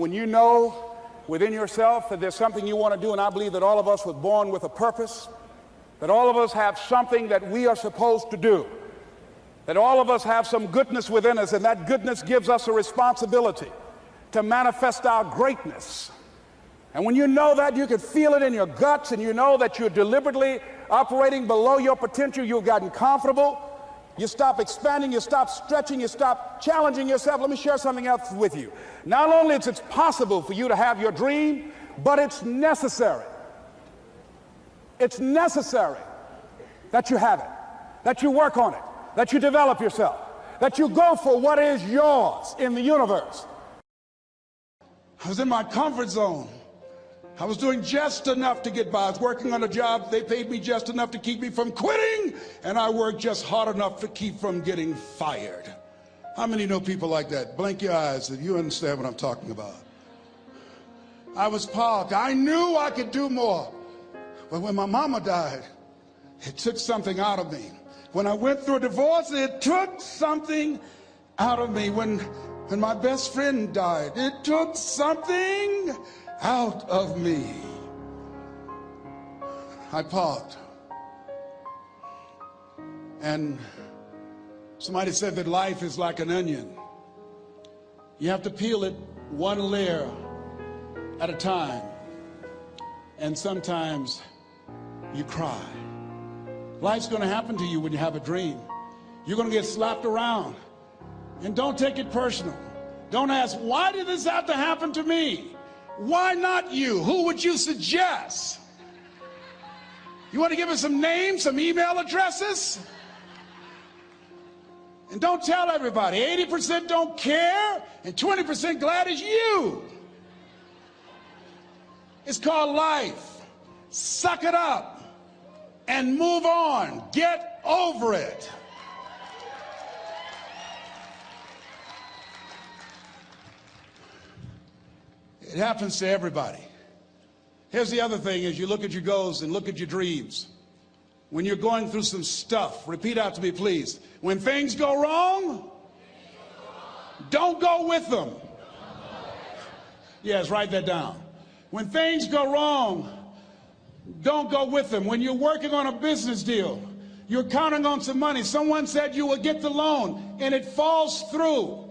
when you know within yourself that there's something you want to do, and I believe that all of us were born with a purpose, that all of us have something that we are supposed to do, that all of us have some goodness within us, and that goodness gives us a responsibility to manifest our greatness. And when you know that, you can feel it in your guts, and you know that you're deliberately operating below your potential, you've gotten comfortable. You stop expanding, you stop stretching, you stop challenging yourself. Let me share something else with you. Not only is it possible for you to have your dream, but it's necessary. It's necessary that you have it, that you work on it, that you develop yourself, that you go for what is yours in the universe. I was in my comfort zone. I was doing just enough to get by. I was working on a job. They paid me just enough to keep me from quitting, and I worked just hard enough to keep from getting fired. How many know people like that? Blink your eyes if you understand what I'm talking about. I was parked. I knew I could do more. But when my mama died, it took something out of me. When I went through a divorce, it took something out of me. When, when my best friend died, it took something out of me. I paused. And somebody said that life is like an onion. You have to peel it one layer at a time. And sometimes you cry. Life's going to happen to you when you have a dream. You're going to get slapped around. And don't take it personal. Don't ask, why did this have to happen to me? Why not you? Who would you suggest? You want to give us some names, some email addresses? And don't tell everybody. 80% don't care, and 20% glad it's you. It's called life. Suck it up and move on. Get over it. It happens to everybody. Here's the other thing as you look at your goals and look at your dreams. When you're going through some stuff, repeat out to me, please. When things go wrong, don't go with them. Yes, write that down. When things go wrong, don't go with them. When you're working on a business deal, you're counting on some money. Someone said you will get the loan and it falls through.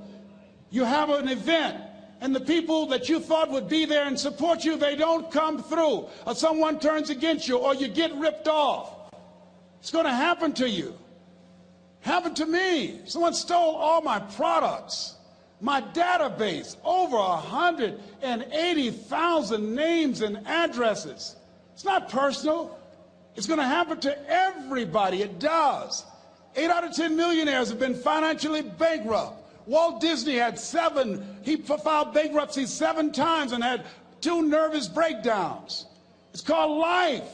You have an event and the people that you thought would be there and support you, they don't come through, or someone turns against you, or you get ripped off. It's going to happen to you. Happened to me. Someone stole all my products, my database, over 180,000 names and addresses. It's not personal. It's going to happen to everybody. It does. Eight out of 10 millionaires have been financially bankrupt. Walt Disney had seven, he filed bankruptcy seven times and had two nervous breakdowns. It's called life.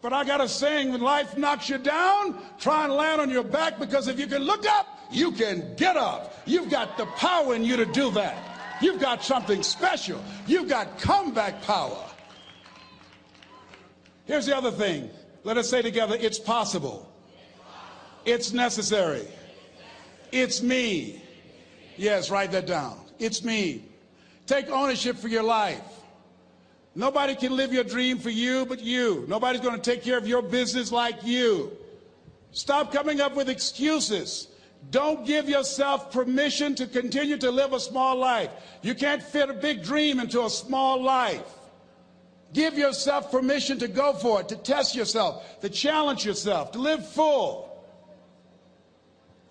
But I got a saying when life knocks you down, try and land on your back because if you can look up, you can get up. You've got the power in you to do that. You've got something special. You've got comeback power. Here's the other thing. Let us say together, it's possible. It's necessary. It's me. Yes, write that down. It's me. Take ownership for your life. Nobody can live your dream for you but you. Nobody's going to take care of your business like you. Stop coming up with excuses. Don't give yourself permission to continue to live a small life. You can't fit a big dream into a small life. Give yourself permission to go for it, to test yourself, to challenge yourself, to live full.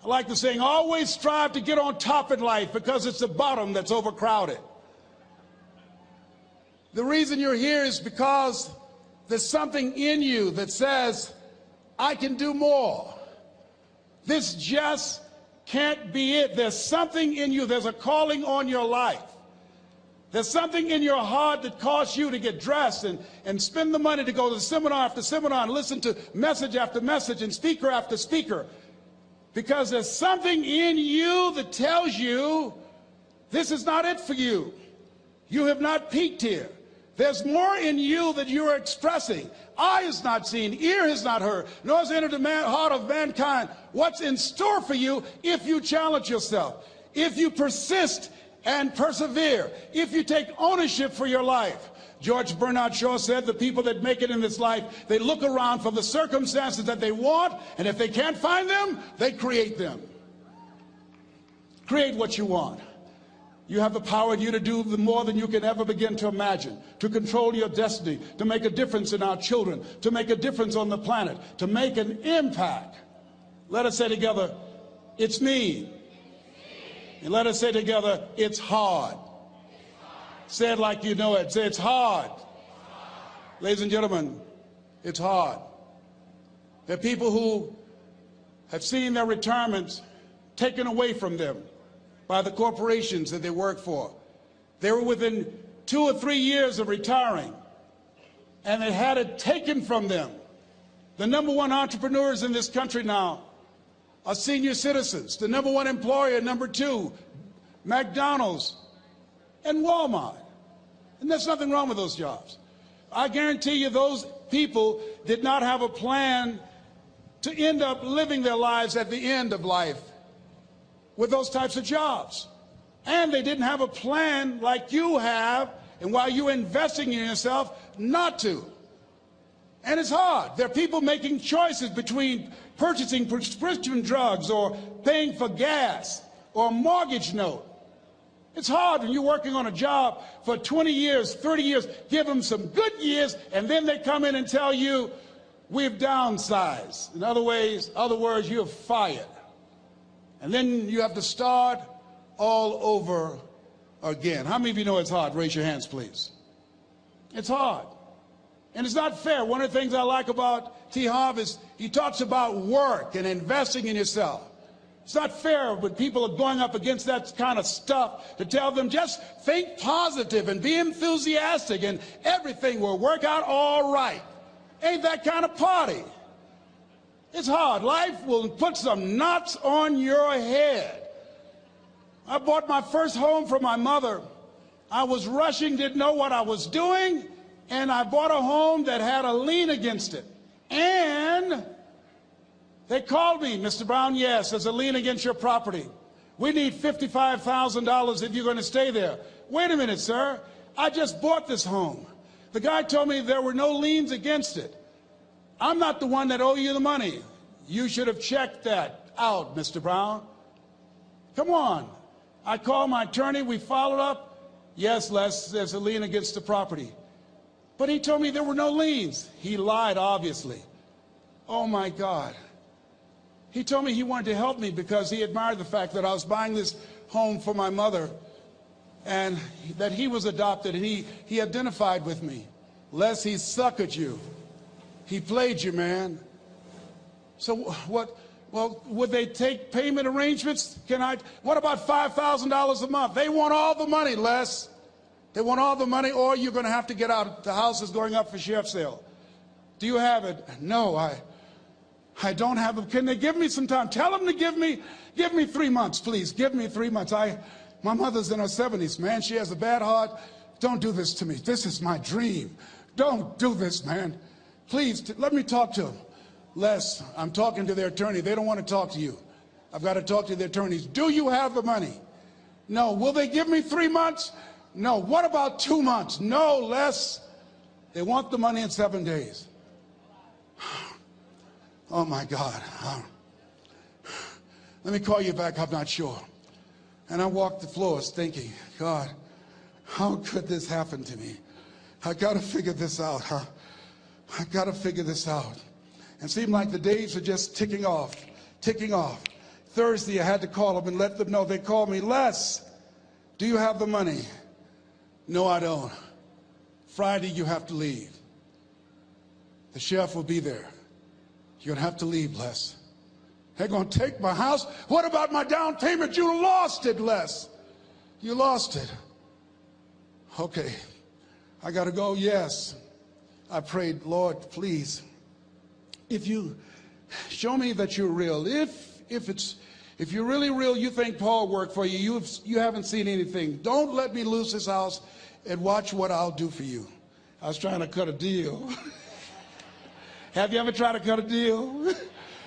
I like the saying, always strive to get on top in life because it's the bottom that's overcrowded. The reason you're here is because there's something in you that says, I can do more. This just can't be it. There's something in you, there's a calling on your life. There's something in your heart that caused you to get dressed and, and spend the money to go to seminar after seminar and listen to message after message and speaker after speaker because there's something in you that tells you this is not it for you. You have not peaked here. There's more in you that you are expressing. Eye has not seen, ear has not heard, nor has entered the man, heart of mankind what's in store for you if you challenge yourself, if you persist and persevere. If you take ownership for your life, George Bernard Shaw said the people that make it in this life, they look around for the circumstances that they want, and if they can't find them, they create them. Create what you want. You have the power in you to do more than you can ever begin to imagine, to control your destiny, to make a difference in our children, to make a difference on the planet, to make an impact. Let us say together, it's me. And let us say together, it's hard. Say it like you know it. Say it's hard. Ladies and gentlemen, it's hard. There are people who have seen their retirements taken away from them by the corporations that they work for. They were within two or three years of retiring, and they had it taken from them. The number one entrepreneurs in this country now are senior citizens. The number one employer, number two, McDonald's and Walmart. And there's nothing wrong with those jobs. I guarantee you those people did not have a plan to end up living their lives at the end of life with those types of jobs. And they didn't have a plan like you have, and while you're investing in yourself, not to. And it's hard. There are people making choices between purchasing prescription drugs or paying for gas or a mortgage note. It's hard when you're working on a job for 20 years, 30 years, give them some good years, and then they come in and tell you, we've downsized. In other ways, other words, you're fired. And then you have to start all over again. How many of you know it's hard? Raise your hands, please. It's hard. And it's not fair. One of the things I like about T. Harv is he talks about work and investing in yourself. It's not fair when people are going up against that kind of stuff to tell them just think positive and be enthusiastic and everything will work out all right. Ain't that kind of party. It's hard. Life will put some knots on your head. I bought my first home for my mother. I was rushing, didn't know what I was doing, and I bought a home that had a lien against it. And they called me, Mr. Brown, yes, there's a lien against your property. We need $55,000 if you're going to stay there. Wait a minute, sir. I just bought this home. The guy told me there were no liens against it. I'm not the one that owe you the money. You should have checked that out, Mr. Brown. Come on. I called my attorney. We followed up. Yes, Les, there's a lien against the property. But he told me there were no liens. He lied, obviously. Oh, my God. He told me he wanted to help me because he admired the fact that I was buying this home for my mother and that he was adopted and he, he identified with me. Les, he suckered you. He played you, man. So what? Well, would they take payment arrangements? Can I? What about five thousand dollars a month? They want all the money, Les. They want all the money, or you're going to have to get out. The house is going up for sheriff sale. Do you have it? No, I. I don't have it. Can they give me some time? Tell them to give me, give me three months, please. Give me three months. I, my mother's in her 70s, man. She has a bad heart. Don't do this to me. This is my dream. Don't do this, man. Please, let me talk to them. Les, I'm talking to their attorney. They don't want to talk to you. I've got to talk to the attorneys. Do you have the money? No. Will they give me three months? No. What about two months? No, Les. They want the money in seven days. Oh my God. Um, let me call you back. I'm not sure. And I walked the floors thinking, God, how could this happen to me? I got to figure this out, huh? I've got to figure this out. And it seemed like the days were just ticking off, ticking off. Thursday, I had to call them and let them know. They called me, Les, do you have the money? No, I don't. Friday, you have to leave. The sheriff will be there. You're going to have to leave, Les. They're going to take my house. What about my down payment? You lost it, Les. You lost it. Okay. I got to go. Yes. I prayed, Lord, please, if you show me that you're real, if if it's if you're really real, you think Paul worked for you, you've, you haven't seen anything. Don't let me lose this house and watch what I'll do for you. I was trying to cut a deal. Have you ever tried to cut a deal?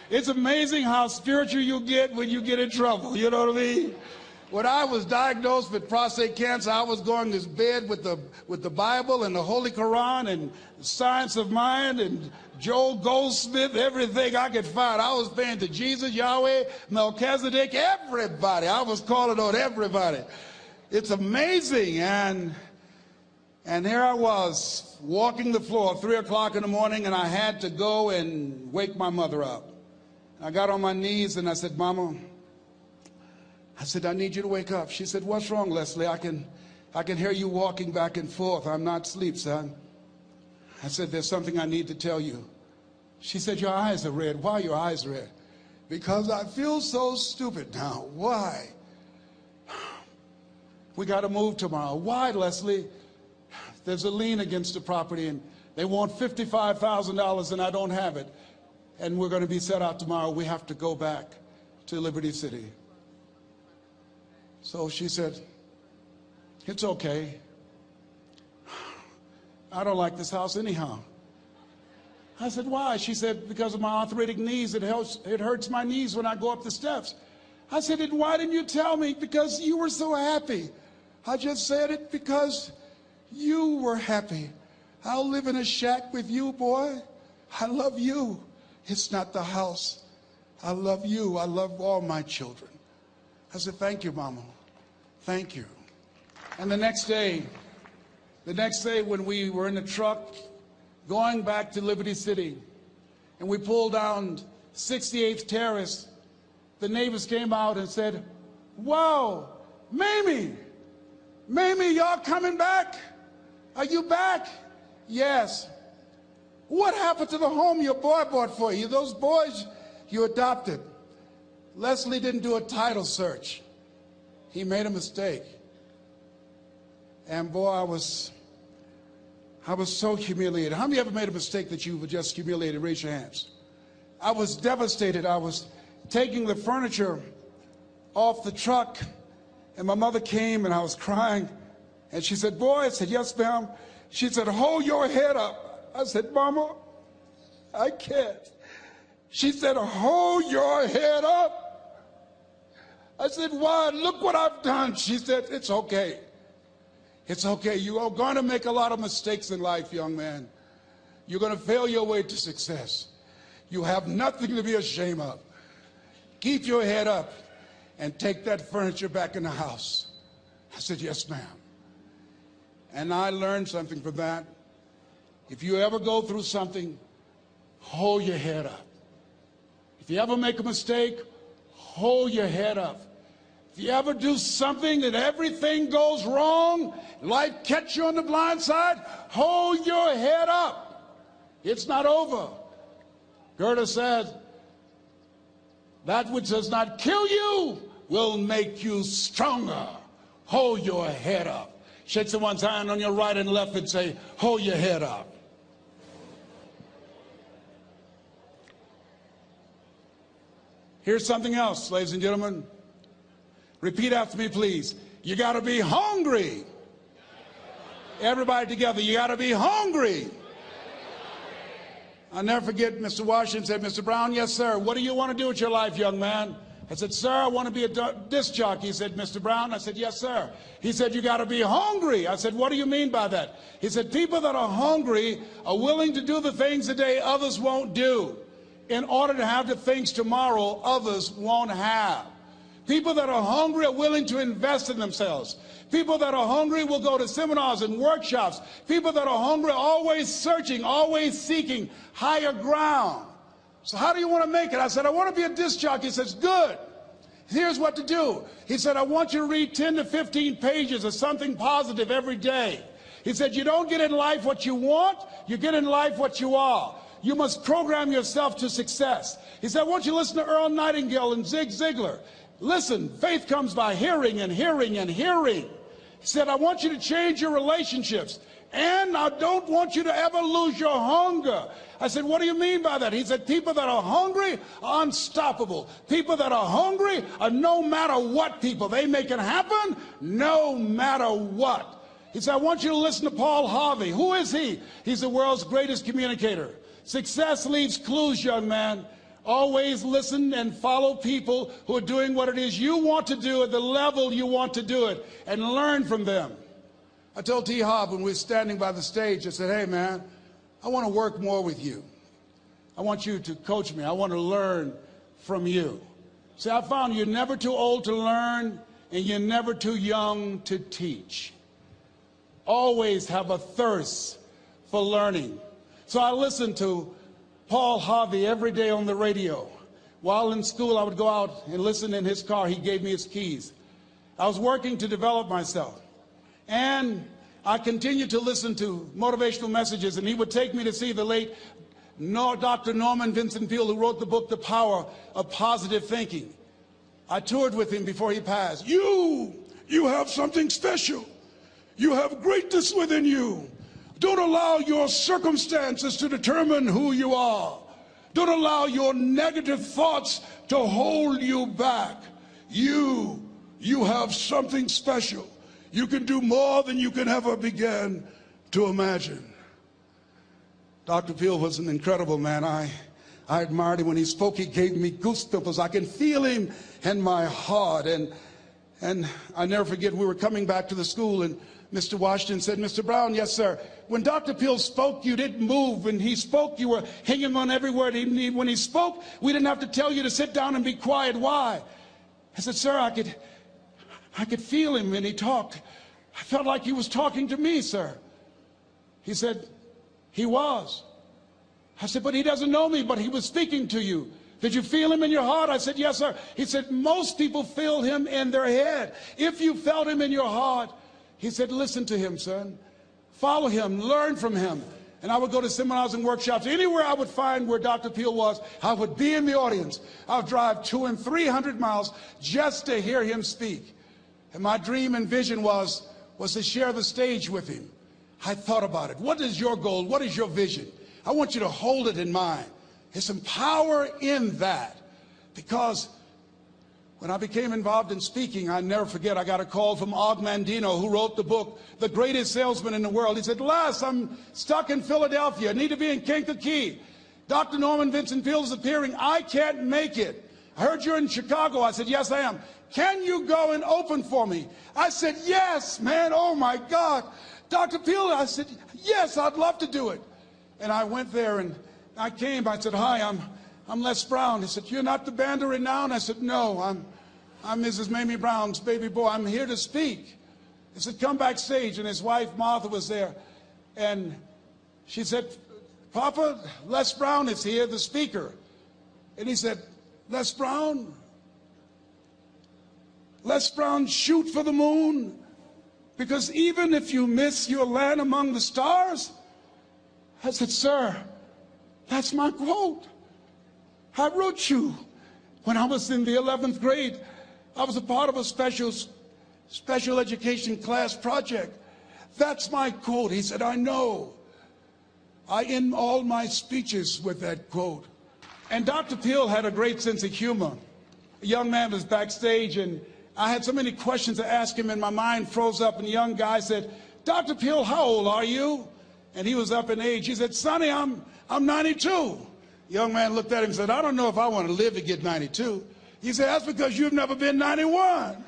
It's amazing how spiritual you get when you get in trouble. You know what I mean? when I was diagnosed with prostate cancer, I was going to bed with the, with the Bible and the Holy Quran and Science of Mind and Joel Goldsmith, everything I could find. I was paying to Jesus, Yahweh, Melchizedek, everybody. I was calling on everybody. It's amazing. And, and here I was walking the floor, three o'clock in the morning, and I had to go and wake my mother up. I got on my knees and I said, Mama, I said, I need you to wake up. She said, What's wrong, Leslie? I can, I can hear you walking back and forth. I'm not asleep, son. I said, There's something I need to tell you. She said, Your eyes are red. Why are your eyes red? Because I feel so stupid now. Why? We got to move tomorrow. Why, Leslie? There's a lien against the property and they want $55,000 and I don't have it. And we're going to be set out tomorrow. We have to go back to Liberty City. So she said, It's okay. I don't like this house anyhow. I said, Why? She said, Because of my arthritic knees, it, helps, it hurts my knees when I go up the steps. I said, And why didn't you tell me? Because you were so happy. I just said it because you were happy. I'll live in a shack with you, boy. I love you. It's not the house. I love you. I love all my children. I said, Thank you, Mama. Thank you. And the next day, the next day when we were in the truck going back to Liberty City and we pulled down 68th Terrace, the neighbors came out and said, Wow, Mamie, Mamie, y'all coming back? Are you back? Yes. What happened to the home your boy bought for you? Those boys you adopted. Leslie didn't do a title search he made a mistake. And boy, I was, I was so humiliated. How many ever made a mistake that you were just humiliated? Raise your hands. I was devastated. I was taking the furniture off the truck, and my mother came and I was crying. And she said, Boy, I said, Yes, ma'am. She said, Hold your head up. I said, Mama, I can't. She said, Hold your head up. I said, Why? Look what I've done. She said, It's okay. It's okay. You are going to make a lot of mistakes in life, young man. You're going to fail your way to success. You have nothing to be ashamed of. Keep your head up and take that furniture back in the house. I said, Yes, ma'am. And I learned something from that. If you ever go through something, hold your head up. If you ever make a mistake, hold your head up. If you ever do something that everything goes wrong, life catch you on the blind side, hold your head up. It's not over. Goethe said, that which does not kill you will make you stronger. Hold your head up. Shake someone's hand on your right and left and say, hold your head up. Here's something else, ladies and gentlemen. Repeat after me, please. You got to be hungry. Everybody together, you got to be hungry. I'll never forget Mr. Washington said, Mr. Brown, yes, sir. What do you want to do with your life, young man? I said, sir, I want to be a disc jockey. He said, Mr. Brown. I said, yes, sir. He said, you got to be hungry. I said, what do you mean by that? He said, people that are hungry are willing to do the things today others won't do in order to have the things tomorrow others won't have. People that are hungry are willing to invest in themselves. People that are hungry will go to seminars and workshops. People that are hungry are always searching, always seeking higher ground. So how do you want to make it? I said, I want to be a disc jockey. He says, good. Here's what to do. He said, I want you to read 10 to 15 pages of something positive every day. He said, you don't get in life what you want, you get in life what you are. You must program yourself to success. He said, I want you to listen to Earl Nightingale and Zig Ziglar. Listen, faith comes by hearing and hearing and hearing. He said, I want you to change your relationships. And I don't want you to ever lose your hunger. I said, What do you mean by that? He said, People that are hungry are unstoppable. People that are hungry are no matter what people. They make it happen no matter what. He said, I want you to listen to Paul Harvey. Who is he? He's the world's greatest communicator. Success leaves clues, young man. Always listen and follow people who are doing what it is you want to do at the level you want to do it and learn from them. I told T. Harv when we were standing by the stage, I said, hey, man, I want to work more with you. I want you to coach me. I want to learn from you. See, I found you're never too old to learn and you're never too young to teach. Always have a thirst for learning. So I listened to Paul Harvey every day on the radio. While in school, I would go out and listen in his car. He gave me his keys. I was working to develop myself. And I continued to listen to motivational messages, and he would take me to see the late Dr. Norman Vincent Peale, who wrote the book, The Power of Positive Thinking. I toured with him before he passed. You, you have something special. You have greatness within you. Don't allow your circumstances to determine who you are. Don't allow your negative thoughts to hold you back. You, you have something special. You can do more than you can ever begin to imagine. Dr. Peale was an incredible man. I, I admired him when he spoke. He gave me goosebumps. I can feel him in my heart. And, and I never forget, we were coming back to the school and Mr. Washington said, Mr. Brown, yes, sir. When Dr. Peale spoke, you didn't move. When he spoke, you were hanging on every word. When he spoke, we didn't have to tell you to sit down and be quiet. Why? I said, sir, I could, I could feel him when he talked. I felt like he was talking to me, sir. He said, he was. I said, but he doesn't know me, but he was speaking to you. Did you feel him in your heart? I said, yes, sir. He said, most people feel him in their head. If you felt him in your heart, he said, listen to him, son. Follow him, learn from him. And I would go to seminars and workshops. Anywhere I would find where Dr. Peale was, I would be in the audience. I would drive two and three hundred miles just to hear him speak. And my dream and vision was, was to share the stage with him. I thought about it. What is your goal? What is your vision? I want you to hold it in mind. There's some power in that because when I became involved in speaking, I never forget, I got a call from Og Mandino, who wrote the book, The Greatest Salesman in the World. He said, Les, I'm stuck in Philadelphia. I need to be in Kankakee. Dr. Norman Vincent Peale is appearing. I can't make it. I heard you're in Chicago. I said, yes, I am. Can you go and open for me? I said, yes, man. Oh, my God. Dr. Peale, I said, yes, I'd love to do it. And I went there and I came. I said, hi, I'm I'm Les Brown. He said, You're not the band of renown? I said, No, I'm, I'm Mrs. Mamie Brown's baby boy. I'm here to speak. He said, Come backstage. And his wife, Martha, was there. And she said, Papa, Les Brown is here, the speaker. And he said, Les Brown? Les Brown, shoot for the moon? Because even if you miss your land among the stars? I said, Sir, that's my quote. I wrote you when I was in the 11th grade. I was a part of a special, special education class project. That's my quote. He said, I know. I end all my speeches with that quote. And Dr. Peale had a great sense of humor. A young man was backstage, and I had so many questions to ask him, and my mind froze up. And the young guy said, Dr. Peale, how old are you? And he was up in age. He said, Sonny, I'm, I'm 92 young man looked at him and said, I don't know if I want to live to get 92. He said, That's because you've never been 91.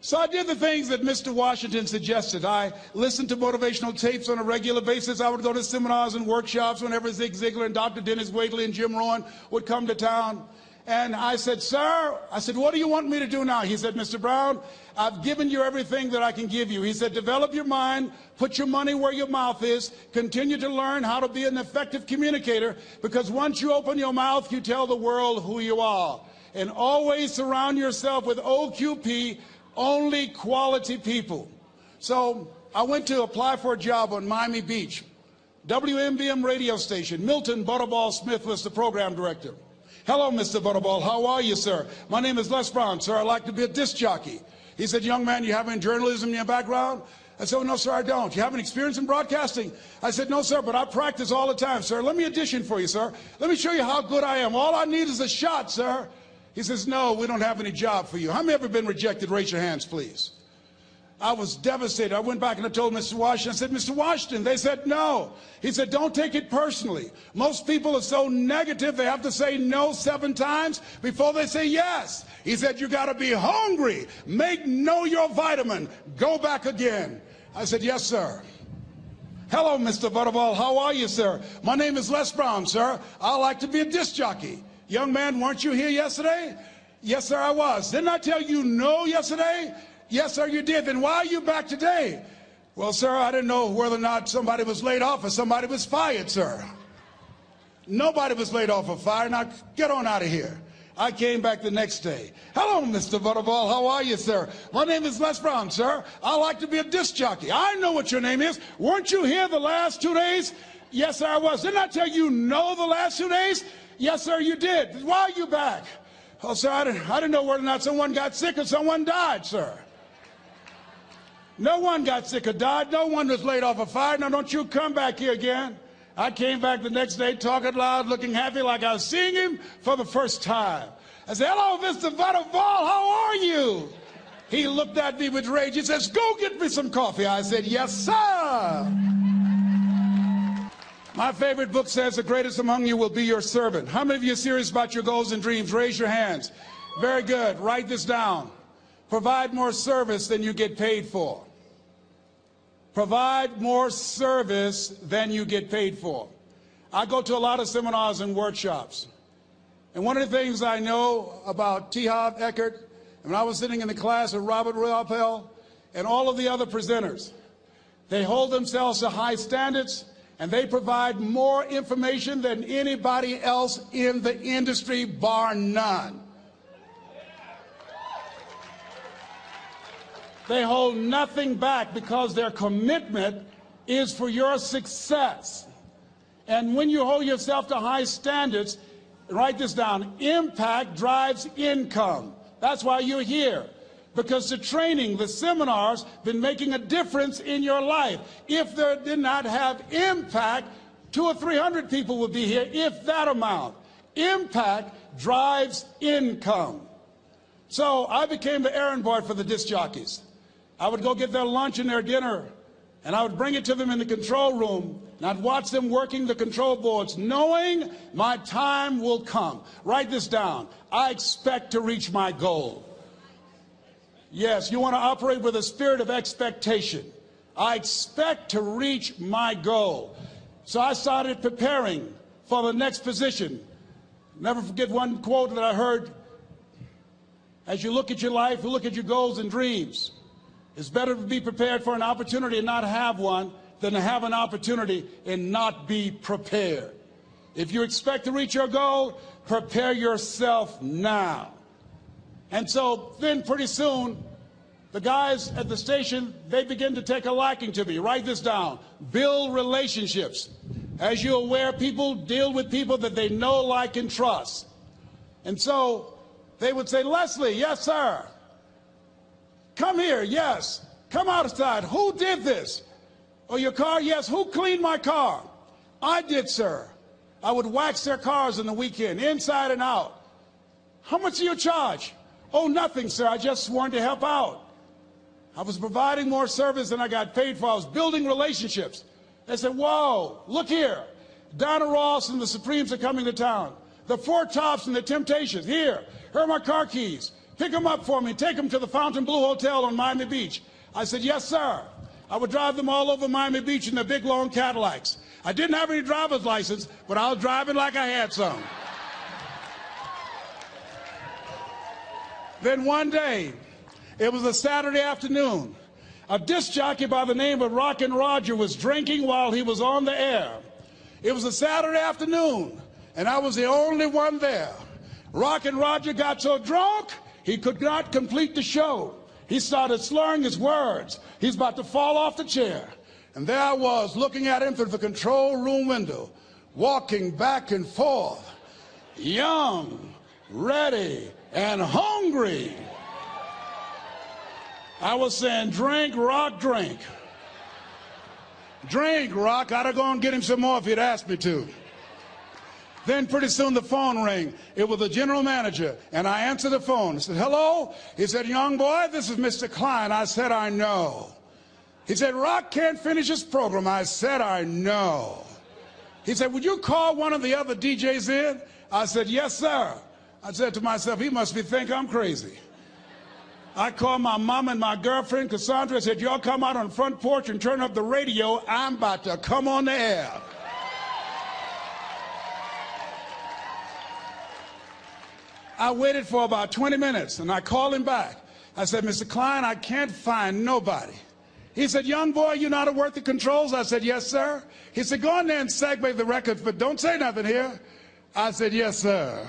So I did the things that Mr. Washington suggested. I listened to motivational tapes on a regular basis. I would go to seminars and workshops whenever Zig Ziglar and Dr. Denis Waitley and Jim Rohn would come to town. And I said, Sir, I said, what do you want me to do now? He said, Mr. Brown, I've given you everything that I can give you. He said, develop your mind, put your money where your mouth is, continue to learn how to be an effective communicator, because once you open your mouth, you tell the world who you are. And always surround yourself with OQP, only quality people. So I went to apply for a job on Miami Beach. WMBM radio station. Milton Butterball Smith was the program director. Hello, Mr. Butterball. How are you, sir? My name is Les Brown, sir. I'd like to be a disc jockey. He said, young man, you have any journalism in your background? I said, no, sir, I don't. You have any experience in broadcasting? I said, no, sir, but I practice all the time, sir. Let me audition for you, sir. Let me show you how good I am. All I need is a shot, sir. He says, no, we don't have any job for you. How many ever been rejected? Raise your hands, please. I was devastated. I went back and I told Mr. Washington, I said, Mr. Washington, they said no. He said, don't take it personally. Most people are so negative, they have to say no seven times before they say yes. He said, you got to be hungry. Make no your vitamin. Go back again. I said, yes, sir. Hello, Mr. Butterball. How are you, sir? My name is Les Brown, sir. I like to be a disc jockey. Young man, weren't you here yesterday? Yes, sir, I was. Didn't I tell you no yesterday? Yes, sir, you did. Then why are you back today? Well, sir, I didn't know whether or not somebody was laid off or somebody was fired, sir. Nobody was laid off or fired. Now get on out of here. I came back the next day. Hello, Mr. Butterball. How are you, sir? My name is Les Brown, sir. I like to be a disc jockey. I know what your name is. Weren't you here the last two days? Yes, sir, I was. Didn't I tell you no the last two days? Yes, sir, you did. Why are you back? Oh, sir, I didn't, I didn't know whether or not someone got sick or someone died, sir. No one got sick or died. No one was laid off or fired. Now, don't you come back here again. I came back the next day talking loud, looking happy like I was seeing him for the first time. I said, hello, Mr. Butterball, how are you? He looked at me with rage. He says, go get me some coffee. I said, yes, sir. My favorite book says, the greatest among you will be your servant. How many of you are serious about your goals and dreams? Raise your hands. Very good. Write this down. Provide more service than you get paid for. Provide more service than you get paid for. I go to a lot of seminars and workshops. And one of the things I know about T. Harv Eker, and when I was sitting in the class with Robert Rappel and all of the other presenters, they hold themselves to high standards and they provide more information than anybody else in the industry, bar none. They hold nothing back because their commitment is for your success. And when you hold yourself to high standards, write this down impact drives income. That's why you're here. Because the training, the seminars, been making a difference in your life. If there did not have impact, two or three hundred people would be here, if that amount. Impact drives income. So I became the errand boy for the disc jockeys. I would go get their lunch and their dinner, and I would bring it to them in the control room, and I'd watch them working the control boards, knowing my time will come. Write this down. I expect to reach my goal. Yes, you want to operate with a spirit of expectation. I expect to reach my goal. So I started preparing for the next position. Never forget one quote that I heard. As you look at your life, you look at your goals and dreams. It's better to be prepared for an opportunity and not have one than to have an opportunity and not be prepared. If you expect to reach your goal, prepare yourself now. And so then pretty soon, the guys at the station, they begin to take a liking to me. Write this down. Build relationships. As you're aware, people deal with people that they know, like, and trust. And so they would say, Leslie, yes, sir. Come here, yes. Come outside. Who did this? Oh, your car? Yes. Who cleaned my car? I did, sir. I would wax their cars on the weekend, inside and out. How much do you charge? Oh, nothing, sir. I just sworn to help out. I was providing more service than I got paid for. I was building relationships. They said, whoa, look here. Diana Ross and the Supremes are coming to town. The Four Tops and the Temptations. Here, here are my car keys. Pick them up for me. Take them to the Fontainebleau Hotel on Miami Beach. I said, yes, sir. I would drive them all over Miami Beach in their big, long Cadillacs. I didn't have any driver's license, but I was driving like I had some. then one day, it was a Saturday afternoon, a disc jockey by the name of Rockin' Roger was drinking while he was on the air. It was a Saturday afternoon, and I was the only one there. Rockin' Roger got so drunk, he could not complete the show. He started slurring his words. He's about to fall off the chair. And there I was looking at him through the control room window, walking back and forth, young, ready, and hungry. I was saying, drink, rock, drink. Drink, rock. I'd have gone and get him some more if he'd asked me to. Then pretty soon the phone rang. It was the general manager, and I answered the phone. I said, hello? He said, young boy, this is Mr. Klein. I said, I know. He said, Rock can't finish his program. I said, I know. He said, would you call one of the other DJs in? I said, yes, sir. I said to myself, he must be think I'm crazy. I called my mom and my girlfriend, Cassandra, I said, y'all come out on the front porch and turn up the radio. I'm about to come on the air. I waited for about 20 minutes and I called him back. I said, Mr. Klein, I can't find nobody. He said, young boy, you know how to work the controls? I said, yes, sir. He said, go in there and segue the record, but don't say nothing here. I said, yes, sir.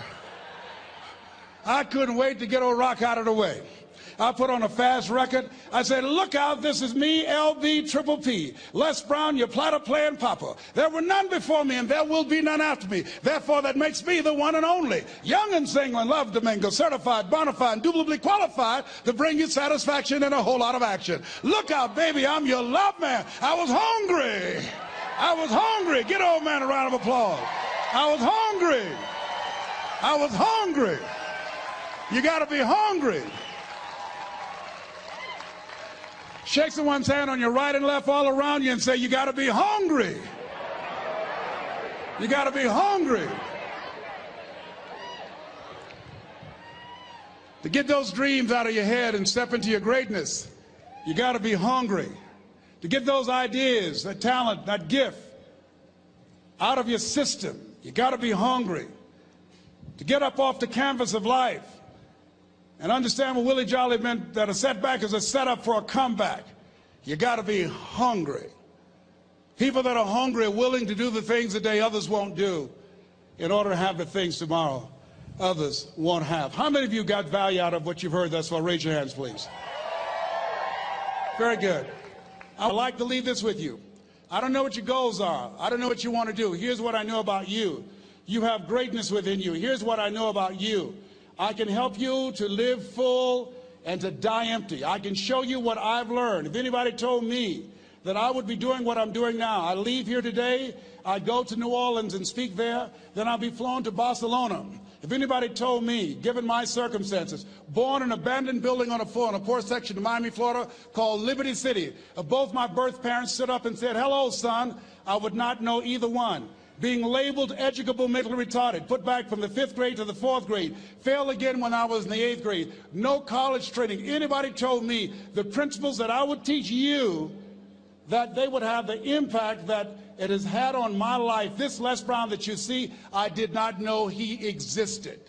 I couldn't wait to get old rock out of the way. I put on a fast record. I said, look out, this is me, LB Triple P. Les Brown, your platter playing papa. There were none before me, and there will be none after me. Therefore, that makes me the one and only. Young and single and love Domingo, certified, bona fide, indubitably qualified to bring you satisfaction and a whole lot of action. Look out, baby, I'm your love man. I was hungry. I was hungry. Get old man a round of applause. I was hungry. I was hungry. You got to be hungry. Shake someone's hand on your right and left all around you and say, You got to be hungry. You got to be hungry. To get those dreams out of your head and step into your greatness, you got to be hungry. To get those ideas, that talent, that gift out of your system, you got to be hungry. To get up off the canvas of life and understand what Willie Jolley meant that a setback is a setup for a comeback. You got to be hungry. People that are hungry are willing to do the things today others won't do in order to have the things tomorrow others won't have. How many of you got value out of what you've heard thus far? Raise your hands, please. Very good. I'd like to leave this with you. I don't know what your goals are. I don't know what you want to do. Here's what I know about you. You have greatness within you. Here's what I know about you. I can help you to live full and to die empty. I can show you what I've learned. If anybody told me that I would be doing what I'm doing now, I leave here today, I go to New Orleans and speak there, then I'll be flown to Barcelona. If anybody told me, given my circumstances, born in an abandoned building on a floor in a poor section of Miami, Florida, called Liberty City, both my birth parents stood up and said, hello, son, I would not know either one being labeled educable mentally retarded, put back from the fifth grade to the fourth grade, failed again when I was in the eighth grade, no college training. Anybody told me the principles that I would teach you, that they would have the impact that it has had on my life. This Les Brown that you see, I did not know he existed.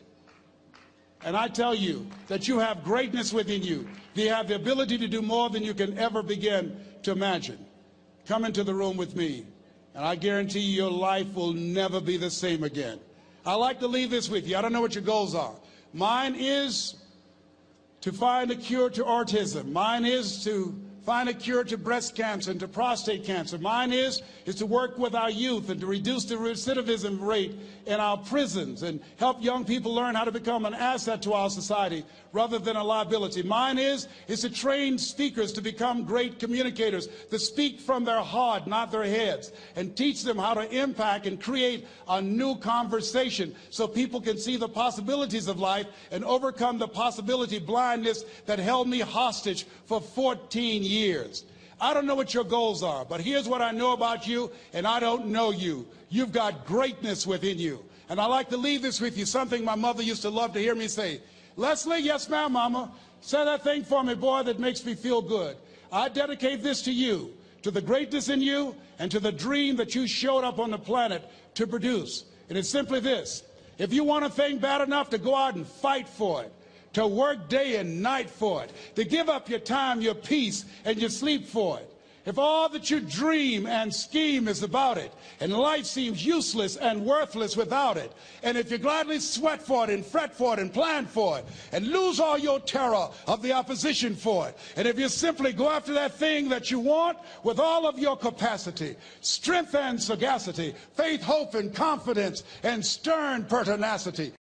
And I tell you that you have greatness within you. You have the ability to do more than you can ever begin to imagine. Come into the room with me. And I guarantee you your life will never be the same again. I like to leave this with you. I don't know what your goals are. Mine is to find a cure to autism. Mine is to find a cure to breast cancer and to prostate cancer. Mine is, is to work with our youth and to reduce the recidivism rate in our prisons and help young people learn how to become an asset to our society rather than a liability. Mine is, is to train speakers to become great communicators, to speak from their heart, not their heads, and teach them how to impact and create a new conversation so people can see the possibilities of life and overcome the possibility blindness that held me hostage for 14 years. I don't know what your goals are, but here's what I know about you, and I don't know you. You've got greatness within you. And I like to leave this with you, something my mother used to love to hear me say. Leslie, yes, ma'am, mama. Say that thing for me, boy, that makes me feel good. I dedicate this to you, to the greatness in you, and to the dream that you showed up on the planet to produce. And it's simply this. If you want a thing bad enough to go out and fight for it, to work day and night for it, to give up your time, your peace, and your sleep for it, if all that you dream and scheme is about it, and life seems useless and worthless without it, and if you gladly sweat for it and fret for it and plan for it, and lose all your terror of the opposition for it, and if you simply go after that thing that you want with all of your capacity, strength and sagacity, faith, hope, and confidence, and stern pertinacity,